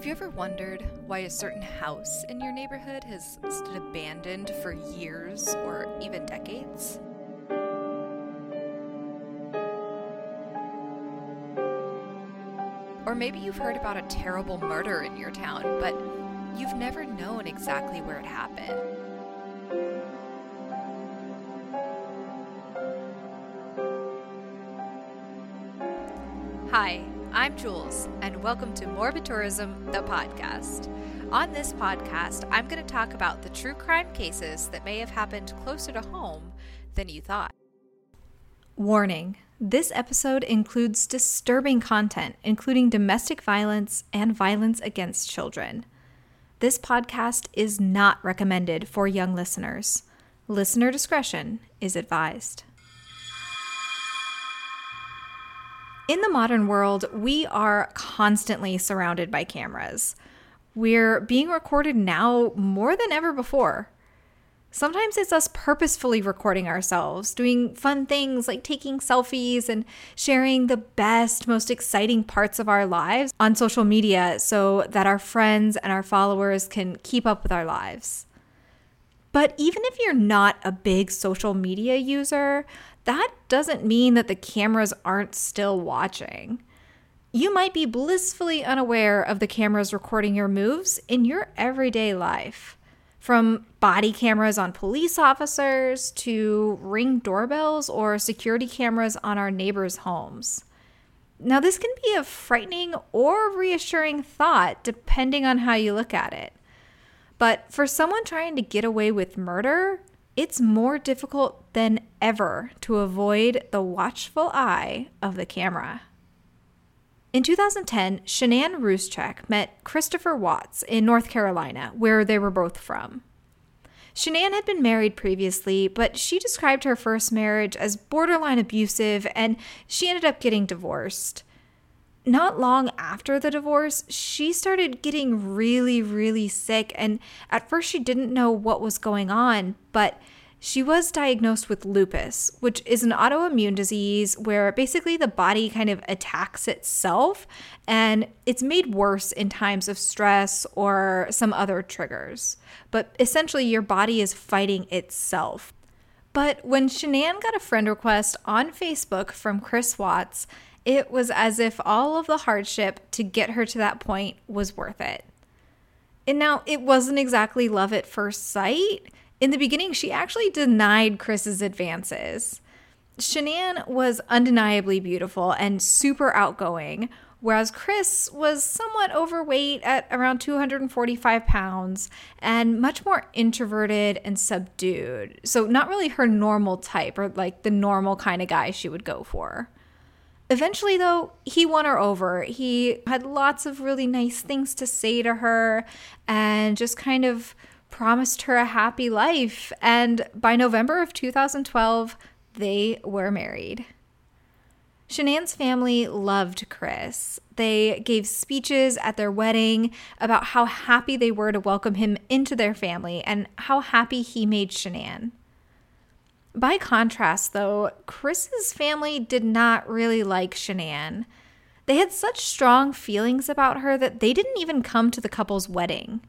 Have you ever wondered why a certain house in your neighborhood has stood abandoned for years or even decades? Or maybe you've heard about a terrible murder in your town, but you've never known exactly where it happened. Jules, and welcome to Morbid Tourism, the podcast. On this podcast, I'm going to talk about the true crime cases that may have happened closer to home than you thought. Warning this episode includes disturbing content, including domestic violence and violence against children. This podcast is not recommended for young listeners. Listener discretion is advised. In the modern world, we are constantly surrounded by cameras. We're being recorded now more than ever before. Sometimes it's us purposefully recording ourselves, doing fun things like taking selfies and sharing the best, most exciting parts of our lives on social media so that our friends and our followers can keep up with our lives. But even if you're not a big social media user, that doesn't mean that the cameras aren't still watching. You might be blissfully unaware of the cameras recording your moves in your everyday life. From body cameras on police officers to ring doorbells or security cameras on our neighbors' homes. Now, this can be a frightening or reassuring thought depending on how you look at it. But for someone trying to get away with murder, it's more difficult than ever to avoid the watchful eye of the camera. In 2010, Shanann Rzucek met Christopher Watts in North Carolina, where they were both from. Shanann had been married previously, but she described her first marriage as borderline abusive and she ended up getting divorced. Not long after the divorce, she started getting really, really sick, and at first she didn't know what was going on, but she was diagnosed with lupus, which is an autoimmune disease where basically the body kind of attacks itself and it's made worse in times of stress or some other triggers. But essentially, your body is fighting itself. But when Shanann got a friend request on Facebook from Chris Watts, it was as if all of the hardship to get her to that point was worth it. And now it wasn't exactly love at first sight in the beginning, she actually denied Chris's advances. Shanann was undeniably beautiful and super outgoing, whereas Chris was somewhat overweight at around 245 pounds and much more introverted and subdued. So, not really her normal type or like the normal kind of guy she would go for. Eventually, though, he won her over. He had lots of really nice things to say to her and just kind of promised her a happy life. And by November of 2012, they were married. Shanann's family loved Chris. They gave speeches at their wedding about how happy they were to welcome him into their family and how happy he made Shanann. By contrast, though, Chris's family did not really like Shanann. They had such strong feelings about her that they didn't even come to the couple's wedding.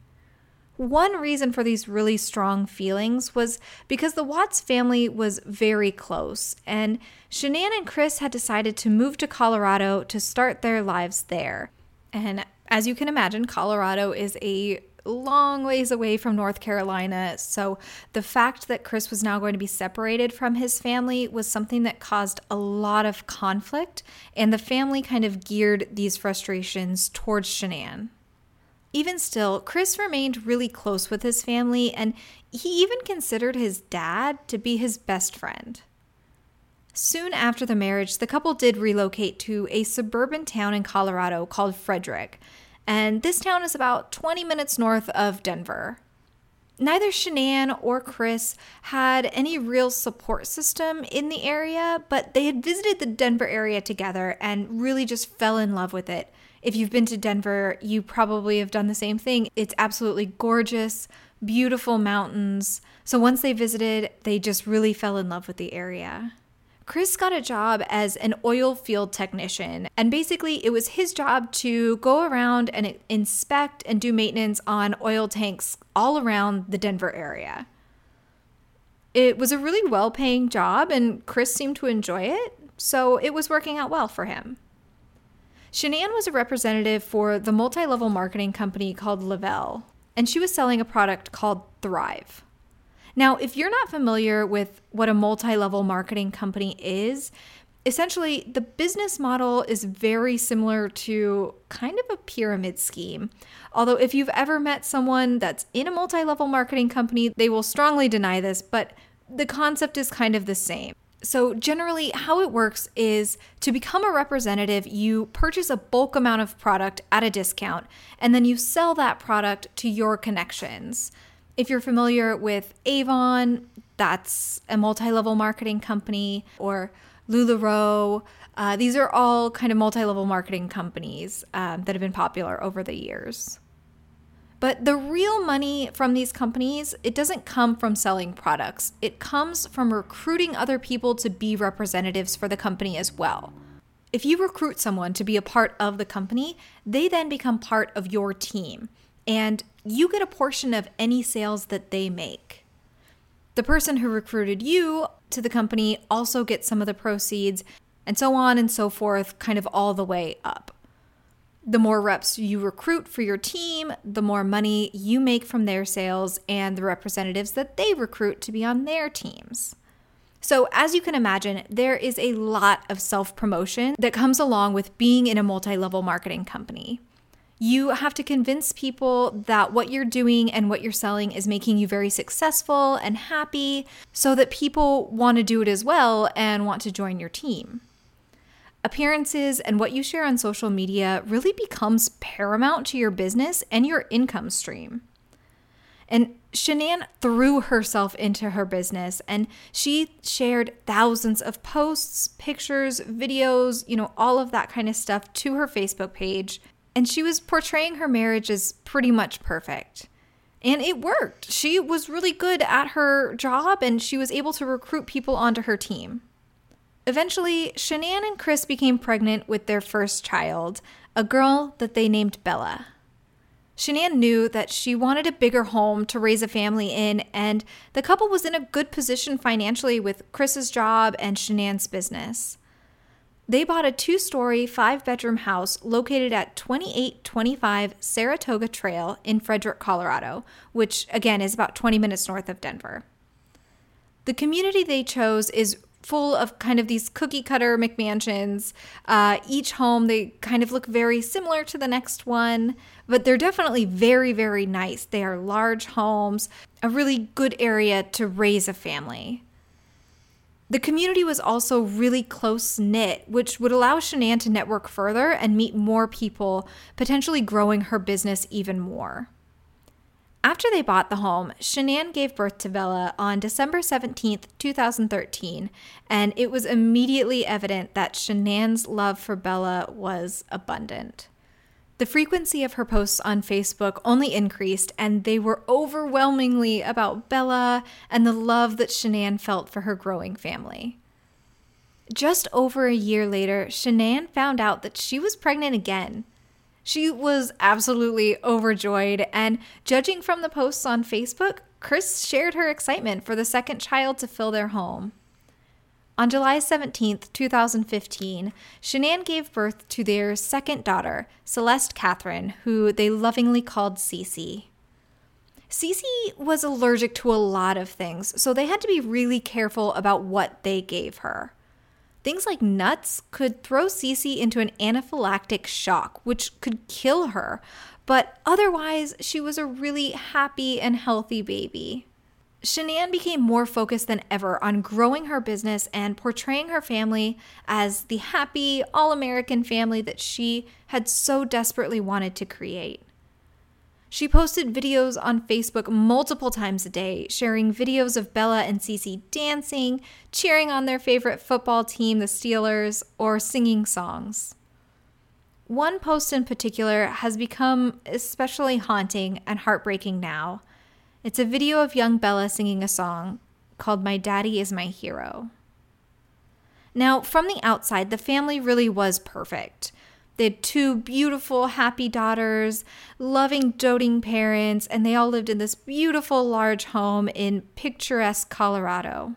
One reason for these really strong feelings was because the Watts family was very close, and Shanann and Chris had decided to move to Colorado to start their lives there. And as you can imagine, Colorado is a long ways away from North Carolina. So the fact that Chris was now going to be separated from his family was something that caused a lot of conflict, and the family kind of geared these frustrations towards Shanann. Even still, Chris remained really close with his family, and he even considered his dad to be his best friend. Soon after the marriage, the couple did relocate to a suburban town in Colorado called Frederick, and this town is about 20 minutes north of Denver. Neither Shanann or Chris had any real support system in the area, but they had visited the Denver area together and really just fell in love with it if you've been to Denver, you probably have done the same thing. It's absolutely gorgeous, beautiful mountains. So once they visited, they just really fell in love with the area. Chris got a job as an oil field technician, and basically it was his job to go around and inspect and do maintenance on oil tanks all around the Denver area. It was a really well paying job, and Chris seemed to enjoy it, so it was working out well for him. Shanann was a representative for the multi level marketing company called Le-Vel, and she was selling a product called Thrive. Now, if you're not familiar with what a multi level marketing company is, essentially the business model is very similar to kind of a pyramid scheme. Although, if you've ever met someone that's in a multi level marketing company, they will strongly deny this, but the concept is kind of the same. So, generally, how it works is to become a representative, you purchase a bulk amount of product at a discount, and then you sell that product to your connections. If you're familiar with Avon, that's a multi level marketing company, or LuLaRoe. Uh, these are all kind of multi level marketing companies um, that have been popular over the years. But the real money from these companies, it doesn't come from selling products. It comes from recruiting other people to be representatives for the company as well. If you recruit someone to be a part of the company, they then become part of your team and you get a portion of any sales that they make. The person who recruited you to the company also gets some of the proceeds, and so on and so forth, kind of all the way up. The more reps you recruit for your team, the more money you make from their sales and the representatives that they recruit to be on their teams. So, as you can imagine, there is a lot of self promotion that comes along with being in a multi level marketing company. You have to convince people that what you're doing and what you're selling is making you very successful and happy so that people want to do it as well and want to join your team. Appearances and what you share on social media really becomes paramount to your business and your income stream. And Shanann threw herself into her business and she shared thousands of posts, pictures, videos, you know, all of that kind of stuff to her Facebook page and she was portraying her marriage as pretty much perfect. And it worked. She was really good at her job and she was able to recruit people onto her team. Eventually, Shanann and Chris became pregnant with their first child, a girl that they named Bella. Shanann knew that she wanted a bigger home to raise a family in, and the couple was in a good position financially with Chris's job and Shanann's business. They bought a two story, five bedroom house located at 2825 Saratoga Trail in Frederick, Colorado, which again is about 20 minutes north of Denver. The community they chose is full of kind of these cookie cutter McMansions. Uh, each home, they kind of look very similar to the next one, but they're definitely very, very nice. They are large homes, a really good area to raise a family. The community was also really close knit, which would allow Shanann to network further and meet more people, potentially growing her business even more. After they bought the home, Shanann gave birth to Bella on December 17th, 2013, and it was immediately evident that Shanann's love for Bella was abundant. The frequency of her posts on Facebook only increased, and they were overwhelmingly about Bella and the love that Shanann felt for her growing family. Just over a year later, Shanann found out that she was pregnant again. She was absolutely overjoyed, and judging from the posts on Facebook, Chris shared her excitement for the second child to fill their home. On July 17, 2015, Shanann gave birth to their second daughter, Celeste Catherine, who they lovingly called Cece. Cece was allergic to a lot of things, so they had to be really careful about what they gave her. Things like nuts could throw Cece into an anaphylactic shock, which could kill her, but otherwise, she was a really happy and healthy baby. Shanann became more focused than ever on growing her business and portraying her family as the happy, all American family that she had so desperately wanted to create. She posted videos on Facebook multiple times a day, sharing videos of Bella and Cece dancing, cheering on their favorite football team, the Steelers, or singing songs. One post in particular has become especially haunting and heartbreaking now it's a video of young Bella singing a song called My Daddy is My Hero. Now, from the outside, the family really was perfect. They had two beautiful, happy daughters, loving, doting parents, and they all lived in this beautiful, large home in picturesque Colorado.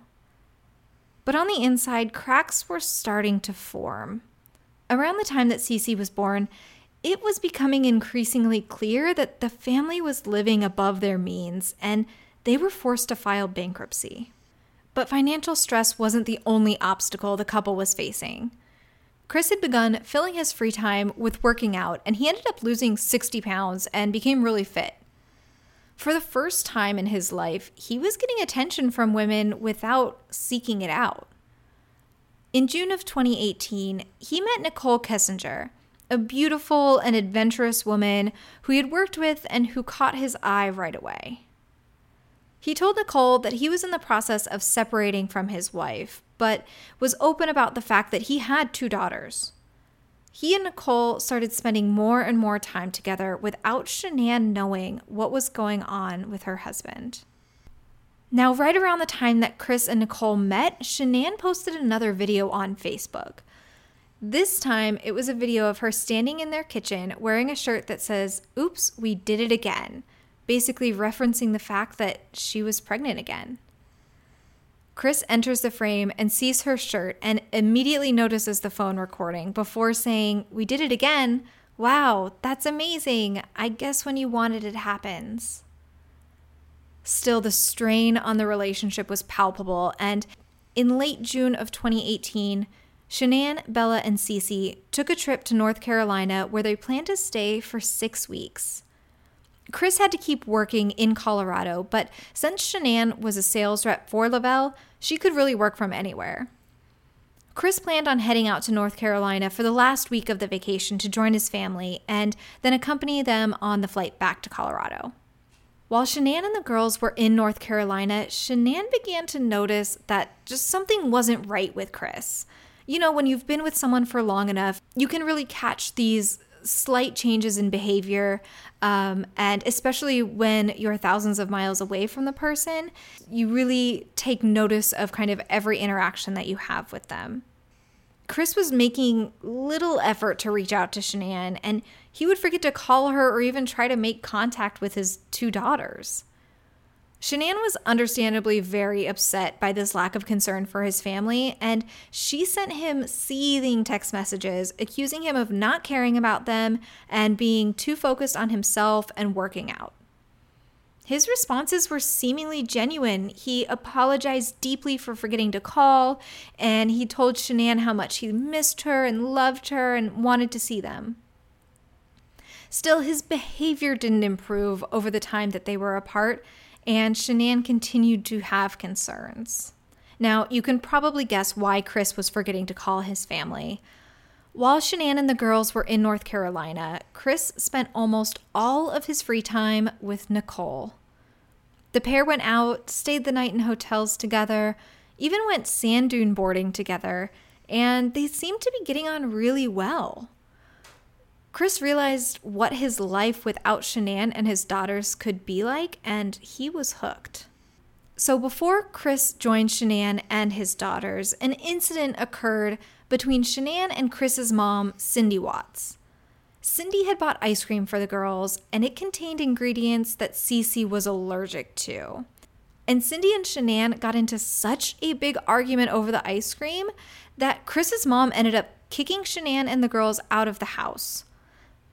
But on the inside, cracks were starting to form. Around the time that Cece was born, it was becoming increasingly clear that the family was living above their means and they were forced to file bankruptcy. But financial stress wasn't the only obstacle the couple was facing. Chris had begun filling his free time with working out, and he ended up losing 60 pounds and became really fit. For the first time in his life, he was getting attention from women without seeking it out. In June of 2018, he met Nicole Kessinger, a beautiful and adventurous woman who he had worked with and who caught his eye right away. He told Nicole that he was in the process of separating from his wife, but was open about the fact that he had two daughters. He and Nicole started spending more and more time together without Shanann knowing what was going on with her husband. Now, right around the time that Chris and Nicole met, Shanann posted another video on Facebook. This time, it was a video of her standing in their kitchen wearing a shirt that says, Oops, we did it again basically referencing the fact that she was pregnant again. Chris enters the frame and sees her shirt and immediately notices the phone recording before saying, We did it again. Wow, that's amazing. I guess when you want it, it happens. Still, the strain on the relationship was palpable, and in late June of 2018, Shanann, Bella, and Cece took a trip to North Carolina where they planned to stay for six weeks. Chris had to keep working in Colorado, but since Shanann was a sales rep for Le-Vel, she could really work from anywhere. Chris planned on heading out to North Carolina for the last week of the vacation to join his family and then accompany them on the flight back to Colorado. While Shanann and the girls were in North Carolina, Shanann began to notice that just something wasn't right with Chris. You know, when you've been with someone for long enough, you can really catch these slight changes in behavior, um, and especially when you're thousands of miles away from the person, you really take notice of kind of every interaction that you have with them. Chris was making little effort to reach out to Shanann, and he would forget to call her or even try to make contact with his two daughters. Shanann was understandably very upset by this lack of concern for his family, and she sent him seething text messages accusing him of not caring about them and being too focused on himself and working out. His responses were seemingly genuine. He apologized deeply for forgetting to call, and he told Shanann how much he missed her and loved her and wanted to see them. Still, his behavior didn't improve over the time that they were apart, and Shanann continued to have concerns. Now, you can probably guess why Chris was forgetting to call his family. While Shanann and the girls were in North Carolina, Chris spent almost all of his free time with Nicole. The pair went out, stayed the night in hotels together, even went sand dune boarding together, and they seemed to be getting on really well. Chris realized what his life without Shanann and his daughters could be like, and he was hooked. So, before Chris joined Shanann and his daughters, an incident occurred between Shanann and Chris's mom, Cindy Watts. Cindy had bought ice cream for the girls, and it contained ingredients that Cece was allergic to. And Cindy and Shanann got into such a big argument over the ice cream that Chris's mom ended up kicking Shanann and the girls out of the house.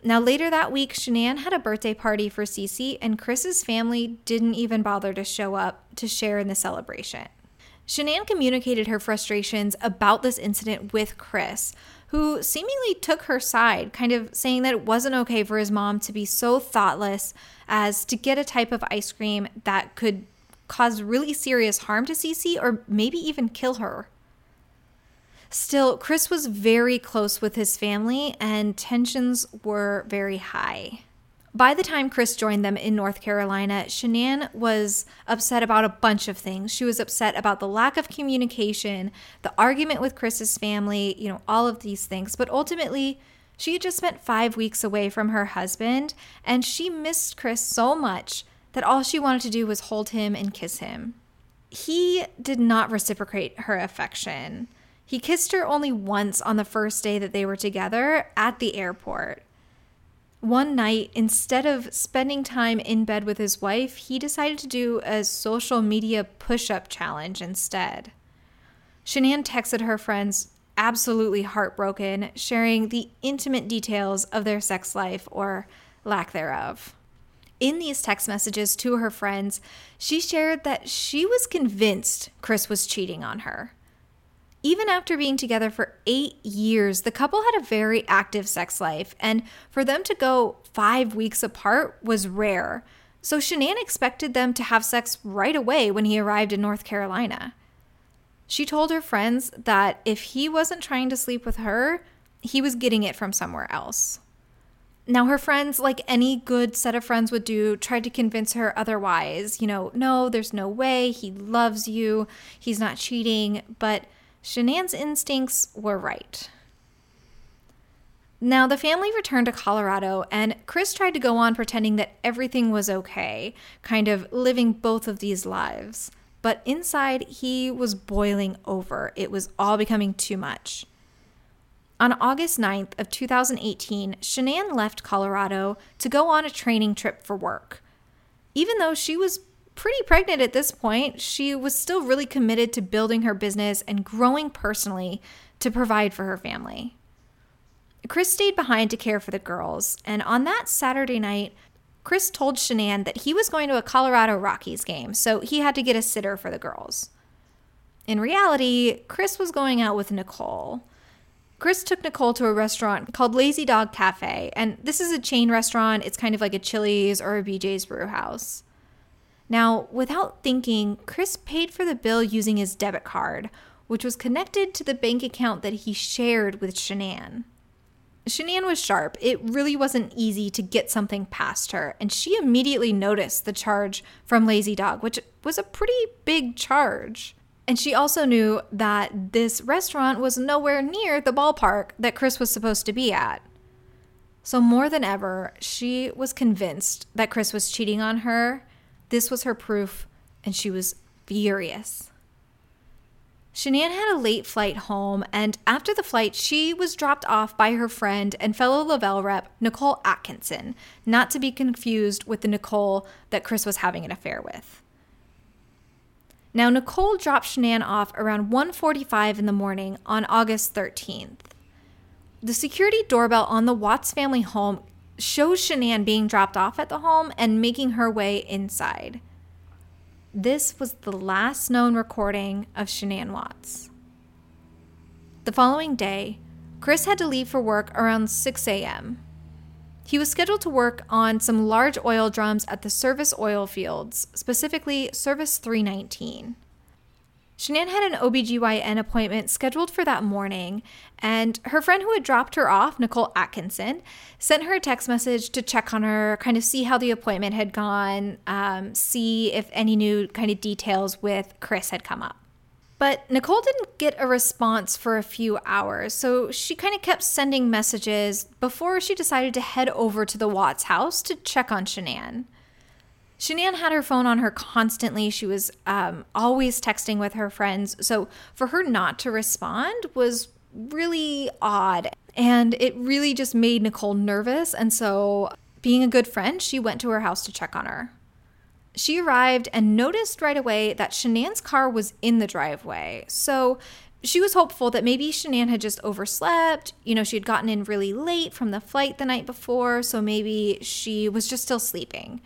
Now, later that week, Shanann had a birthday party for Cece, and Chris's family didn't even bother to show up to share in the celebration. Shanann communicated her frustrations about this incident with Chris, who seemingly took her side, kind of saying that it wasn't okay for his mom to be so thoughtless as to get a type of ice cream that could cause really serious harm to Cece or maybe even kill her. Still, Chris was very close with his family and tensions were very high. By the time Chris joined them in North Carolina, Shanann was upset about a bunch of things. She was upset about the lack of communication, the argument with Chris's family, you know, all of these things. But ultimately, she had just spent five weeks away from her husband, and she missed Chris so much that all she wanted to do was hold him and kiss him. He did not reciprocate her affection. He kissed her only once on the first day that they were together at the airport. One night, instead of spending time in bed with his wife, he decided to do a social media push up challenge instead. Shanann texted her friends, absolutely heartbroken, sharing the intimate details of their sex life or lack thereof. In these text messages to her friends, she shared that she was convinced Chris was cheating on her. Even after being together for eight years, the couple had a very active sex life, and for them to go five weeks apart was rare. So Shanann expected them to have sex right away when he arrived in North Carolina. She told her friends that if he wasn't trying to sleep with her, he was getting it from somewhere else. Now, her friends, like any good set of friends would do, tried to convince her otherwise. You know, no, there's no way. He loves you. He's not cheating. But Shanann's instincts were right. Now, the family returned to Colorado, and Chris tried to go on pretending that everything was okay, kind of living both of these lives. But inside, he was boiling over. It was all becoming too much. On August 9th of 2018, Shanann left Colorado to go on a training trip for work. Even though she was pretty pregnant at this point, she was still really committed to building her business and growing personally to provide for her family. Chris stayed behind to care for the girls, and on that Saturday night, Chris told Shanann that he was going to a Colorado Rockies game, so he had to get a sitter for the girls. In reality, Chris was going out with Nicole. Chris took Nicole to a restaurant called Lazy Dog Cafe, and this is a chain restaurant. It's kind of like a Chili's or a BJ's Brew House. Now, without thinking, Chris paid for the bill using his debit card, which was connected to the bank account that he shared with Shanann. Shanann was sharp. It really wasn't easy to get something past her, and she immediately noticed the charge from Lazy Dog, which was a pretty big charge. And she also knew that this restaurant was nowhere near the ballpark that Chris was supposed to be at. So, more than ever, she was convinced that Chris was cheating on her this was her proof, and she was furious. Shanann had a late flight home, and after the flight, she was dropped off by her friend and fellow Le-Vel rep, Nicole Atkinson, not to be confused with the Nicole that Chris was having an affair with. Now, Nicole dropped Shanann off around 1:45 in the morning on August 13th. The security doorbell on the Watts family home shows Shanann being dropped off at the home and making her way inside. This was the last known recording of Shanann Watts. The following day, Chris had to leave for work around 6 a.m. He was scheduled to work on some large oil drums at the Cervi oil fields, specifically Cervi 319. Shanann had an OBGYN appointment scheduled for that morning, and her friend who had dropped her off, Nicole Atkinson, sent her a text message to check on her, kind of see how the appointment had gone, um, see if any new kind of details with Chris had come up. But Nicole didn't get a response for a few hours, so she kind of kept sending messages before she decided to head over to the Watts house to check on Shanann. Shanann had her phone on her constantly. She was um, always texting with her friends. So for her not to respond was really odd. And it really just made Nicole nervous. And so, being a good friend, she went to her house to check on her. She arrived and noticed right away that Shanann's car was in the driveway. So, she was hopeful that maybe Shanann had just overslept. You know, she had gotten in really late from the flight the night before. So maybe she was just still sleeping.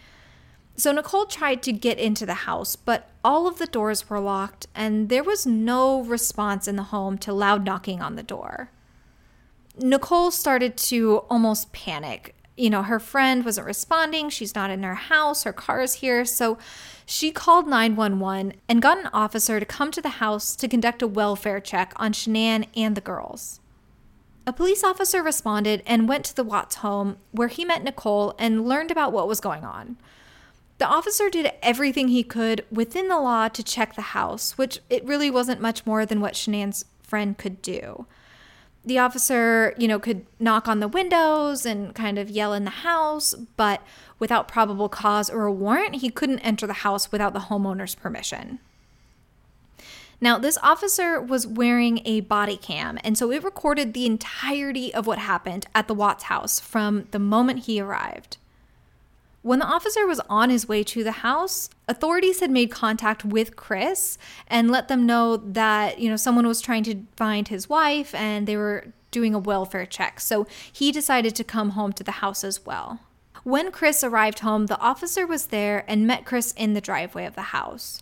So Nicole tried to get into the house, but all of the doors were locked and there was no response in the home to loud knocking on the door. Nicole started to almost panic. You know, her friend wasn't responding. She's not in her house. Her car is here. So she called 911 and got an officer to come to the house to conduct a welfare check on Shanann and the girls. A police officer responded and went to the Watts home where he met Nicole and learned about what was going on. The officer did everything he could within the law to check the house, which it really wasn't much more than what Shanann's friend could do. The officer, you know, could knock on the windows and kind of yell in the house, but without probable cause or a warrant, he couldn't enter the house without the homeowner's permission. Now, this officer was wearing a body cam, and so it recorded the entirety of what happened at the Watts house from the moment he arrived. When the officer was on his way to the house, authorities had made contact with Chris and let them know that, you know, someone was trying to find his wife and they were doing a welfare check. So he decided to come home to the house as well. When Chris arrived home, the officer was there and met Chris in the driveway of the house.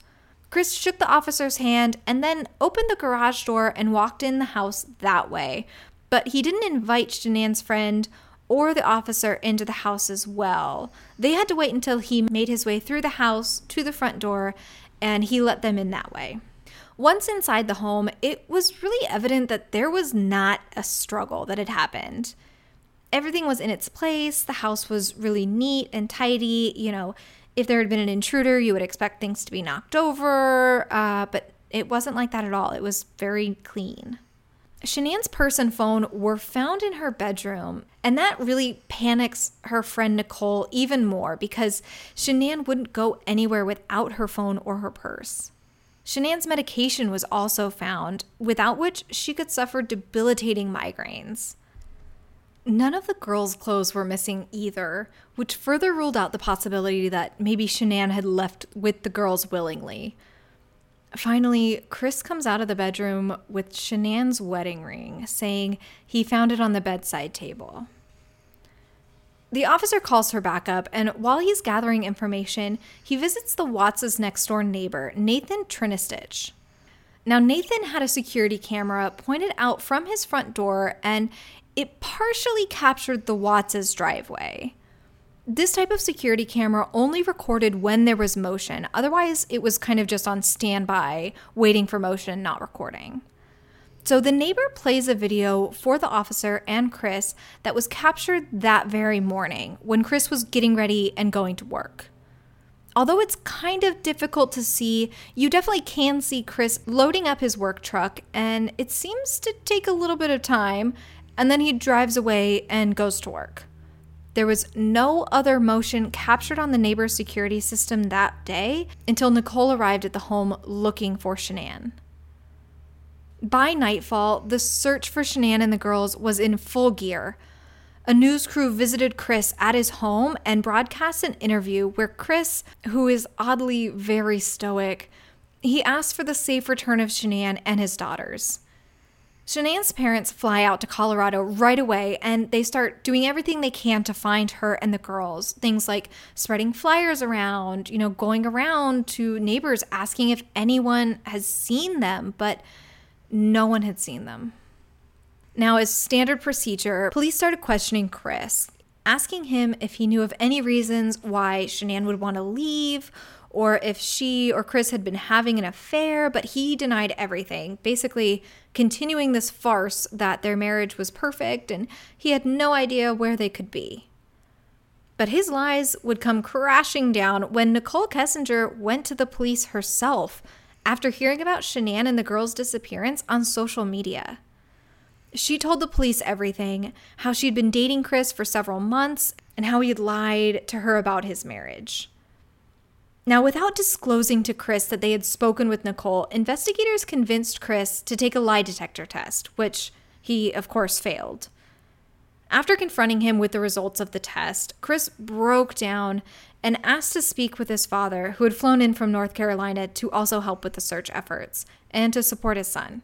Chris shook the officer's hand and then opened the garage door and walked in the house that way. But he didn't invite Shanann's friend or the officer into the house as well. They had to wait until he made his way through the house to the front door and he let them in that way. Once inside the home, it was really evident that there was not a struggle that had happened. Everything was in its place. The house was really neat and tidy. You know, if there had been an intruder, you would expect things to be knocked over, uh, but it wasn't like that at all. It was very clean. Shanann's purse and phone were found in her bedroom, and that really panics her friend Nicole even more because Shanann wouldn't go anywhere without her phone or her purse. Shanann's medication was also found, without which she could suffer debilitating migraines. None of the girls' clothes were missing either, which further ruled out the possibility that maybe Shanann had left with the girls willingly. Finally, Chris comes out of the bedroom with Shanann's wedding ring, saying he found it on the bedside table. The officer calls her back up, and while he's gathering information, he visits the Watts' next door neighbor, Nathan Trinastich. Now, Nathan had a security camera pointed out from his front door, and it partially captured the Watts' driveway. This type of security camera only recorded when there was motion. Otherwise, it was kind of just on standby, waiting for motion, not recording. So the neighbor plays a video for the officer and Chris that was captured that very morning when Chris was getting ready and going to work. Although it's kind of difficult to see, you definitely can see Chris loading up his work truck, and it seems to take a little bit of time, and then he drives away and goes to work. There was no other motion captured on the neighbor's security system that day until Nicole arrived at the home looking for Shanann. By nightfall, the search for Shanann and the girls was in full gear. A news crew visited Chris at his home and broadcast an interview where Chris, who is oddly very stoic, he asked for the safe return of Shanann and his daughters. Shanann's parents fly out to Colorado right away and they start doing everything they can to find her and the girls. Things like spreading flyers around, you know, going around to neighbors asking if anyone has seen them, but no one had seen them. Now, as standard procedure, police started questioning Chris, asking him if he knew of any reasons why Shanann would want to leave or if she or Chris had been having an affair, but he denied everything, basically continuing this farce that their marriage was perfect and he had no idea where they could be. But his lies would come crashing down when Nicole Kessinger went to the police herself after hearing about Shanann and the girl's disappearance on social media. She told the police everything how she'd been dating Chris for several months and how he'd lied to her about his marriage. Now, without disclosing to Chris that they had spoken with Nicole, investigators convinced Chris to take a lie detector test, which he, of course, failed. After confronting him with the results of the test, Chris broke down and asked to speak with his father, who had flown in from North Carolina to also help with the search efforts and to support his son.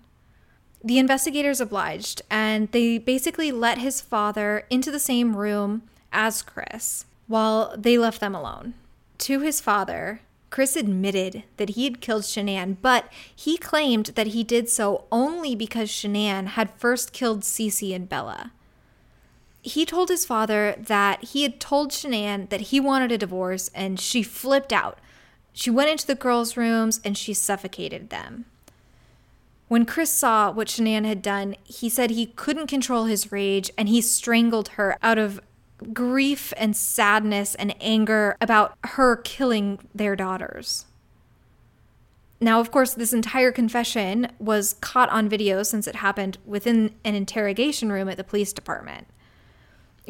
The investigators obliged, and they basically let his father into the same room as Chris while they left them alone. To his father, Chris admitted that he had killed Shanann, but he claimed that he did so only because Shanann had first killed Cece and Bella. He told his father that he had told Shanann that he wanted a divorce and she flipped out. She went into the girls' rooms and she suffocated them. When Chris saw what Shanann had done, he said he couldn't control his rage and he strangled her out of grief and sadness and anger about her killing their daughters. Now, of course, this entire confession was caught on video since it happened within an interrogation room at the police department.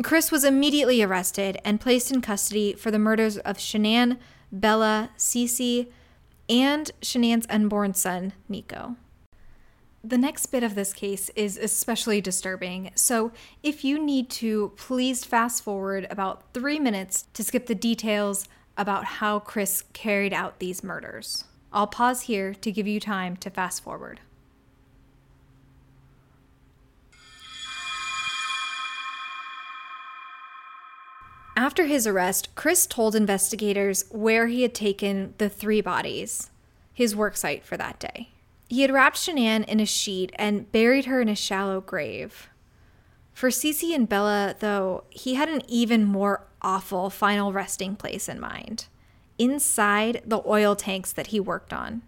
Chris was immediately arrested and placed in custody for the murders of Shanann, Bella, Cece, and Shanann's unborn son, Nico. The next bit of this case is especially disturbing, so if you need to, please fast forward about three minutes to skip the details about how Chris carried out these murders. I'll pause here to give you time to fast forward. After his arrest, Chris told investigators where he had taken the three bodies, his work site for that day. He had wrapped Shanann in a sheet and buried her in a shallow grave. For Cece and Bella, though, he had an even more awful final resting place in mind inside the oil tanks that he worked on.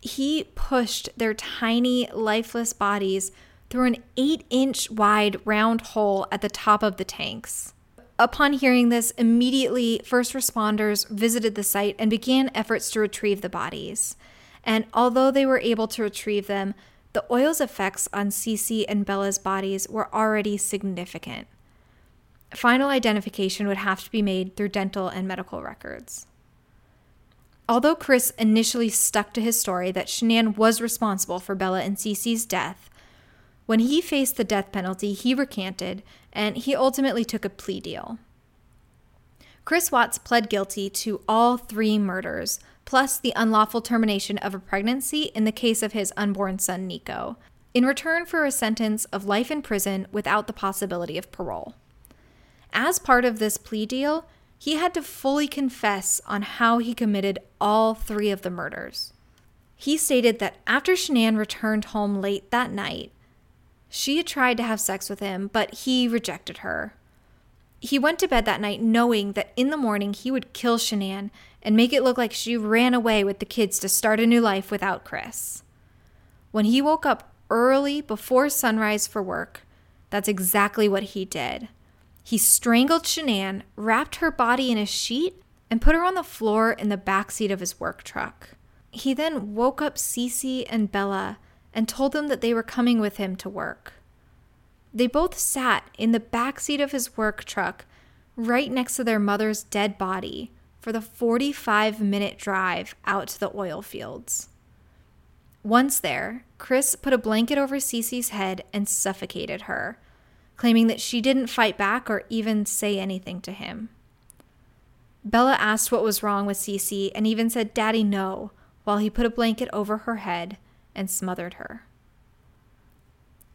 He pushed their tiny, lifeless bodies through an eight inch wide round hole at the top of the tanks. Upon hearing this, immediately first responders visited the site and began efforts to retrieve the bodies. And although they were able to retrieve them, the oil's effects on Cece and Bella's bodies were already significant. Final identification would have to be made through dental and medical records. Although Chris initially stuck to his story that Shanann was responsible for Bella and Cece's death, when he faced the death penalty, he recanted and he ultimately took a plea deal. Chris Watts pled guilty to all three murders, plus the unlawful termination of a pregnancy in the case of his unborn son, Nico, in return for a sentence of life in prison without the possibility of parole. As part of this plea deal, he had to fully confess on how he committed all three of the murders. He stated that after Shanann returned home late that night, she had tried to have sex with him, but he rejected her. He went to bed that night knowing that in the morning he would kill Shanann and make it look like she ran away with the kids to start a new life without Chris. When he woke up early before sunrise for work, that's exactly what he did. He strangled Shanann, wrapped her body in a sheet, and put her on the floor in the back seat of his work truck. He then woke up Cece and Bella and told them that they were coming with him to work. They both sat in the back seat of his work truck right next to their mother's dead body for the 45 minute drive out to the oil fields. Once there, Chris put a blanket over Cece's head and suffocated her, claiming that she didn't fight back or even say anything to him. Bella asked what was wrong with Cece and even said, Daddy, no, while he put a blanket over her head and smothered her.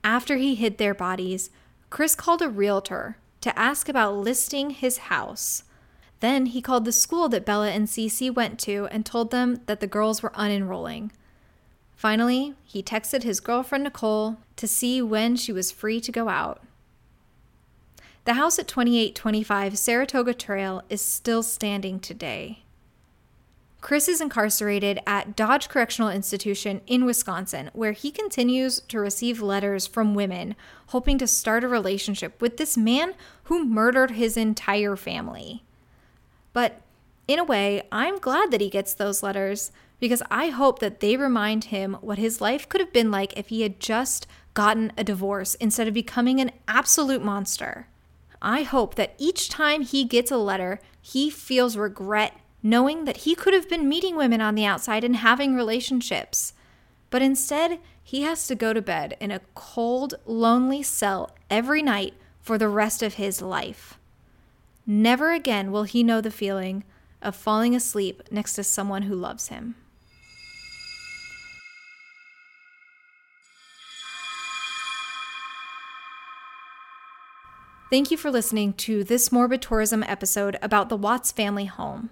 After he hid their bodies, Chris called a realtor to ask about listing his house then he called the school that Bella and Cece went to and told them that the girls were unenrolling. Finally, he texted his girlfriend Nicole to see when she was free to go out. The house at 2825 Saratoga Trail is still standing today. Chris is incarcerated at Dodge Correctional Institution in Wisconsin, where he continues to receive letters from women hoping to start a relationship with this man who murdered his entire family. But in a way, I'm glad that he gets those letters because I hope that they remind him what his life could have been like if he had just gotten a divorce instead of becoming an absolute monster. I hope that each time he gets a letter, he feels regret knowing that he could have been meeting women on the outside and having relationships. But instead, he has to go to bed in a cold, lonely cell every night for the rest of his life. Never again will he know the feeling of falling asleep next to someone who loves him. Thank you for listening to this morbid tourism episode about the Watts family home.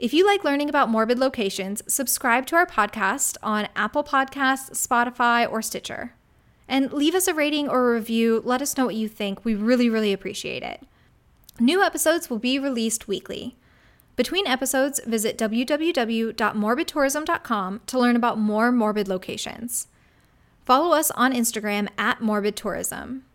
If you like learning about morbid locations, subscribe to our podcast on Apple Podcasts, Spotify, or Stitcher. And leave us a rating or a review. Let us know what you think. We really, really appreciate it. New episodes will be released weekly. Between episodes, visit www.morbidtourism.com to learn about more morbid locations. Follow us on Instagram at Morbid Tourism.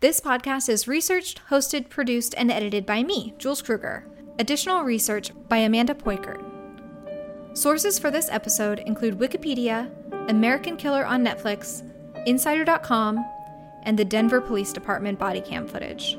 This podcast is researched, hosted, produced, and edited by me, Jules Kruger. Additional research by Amanda Poikert. Sources for this episode include Wikipedia, American Killer on Netflix, Insider.com, and the Denver Police Department body cam footage.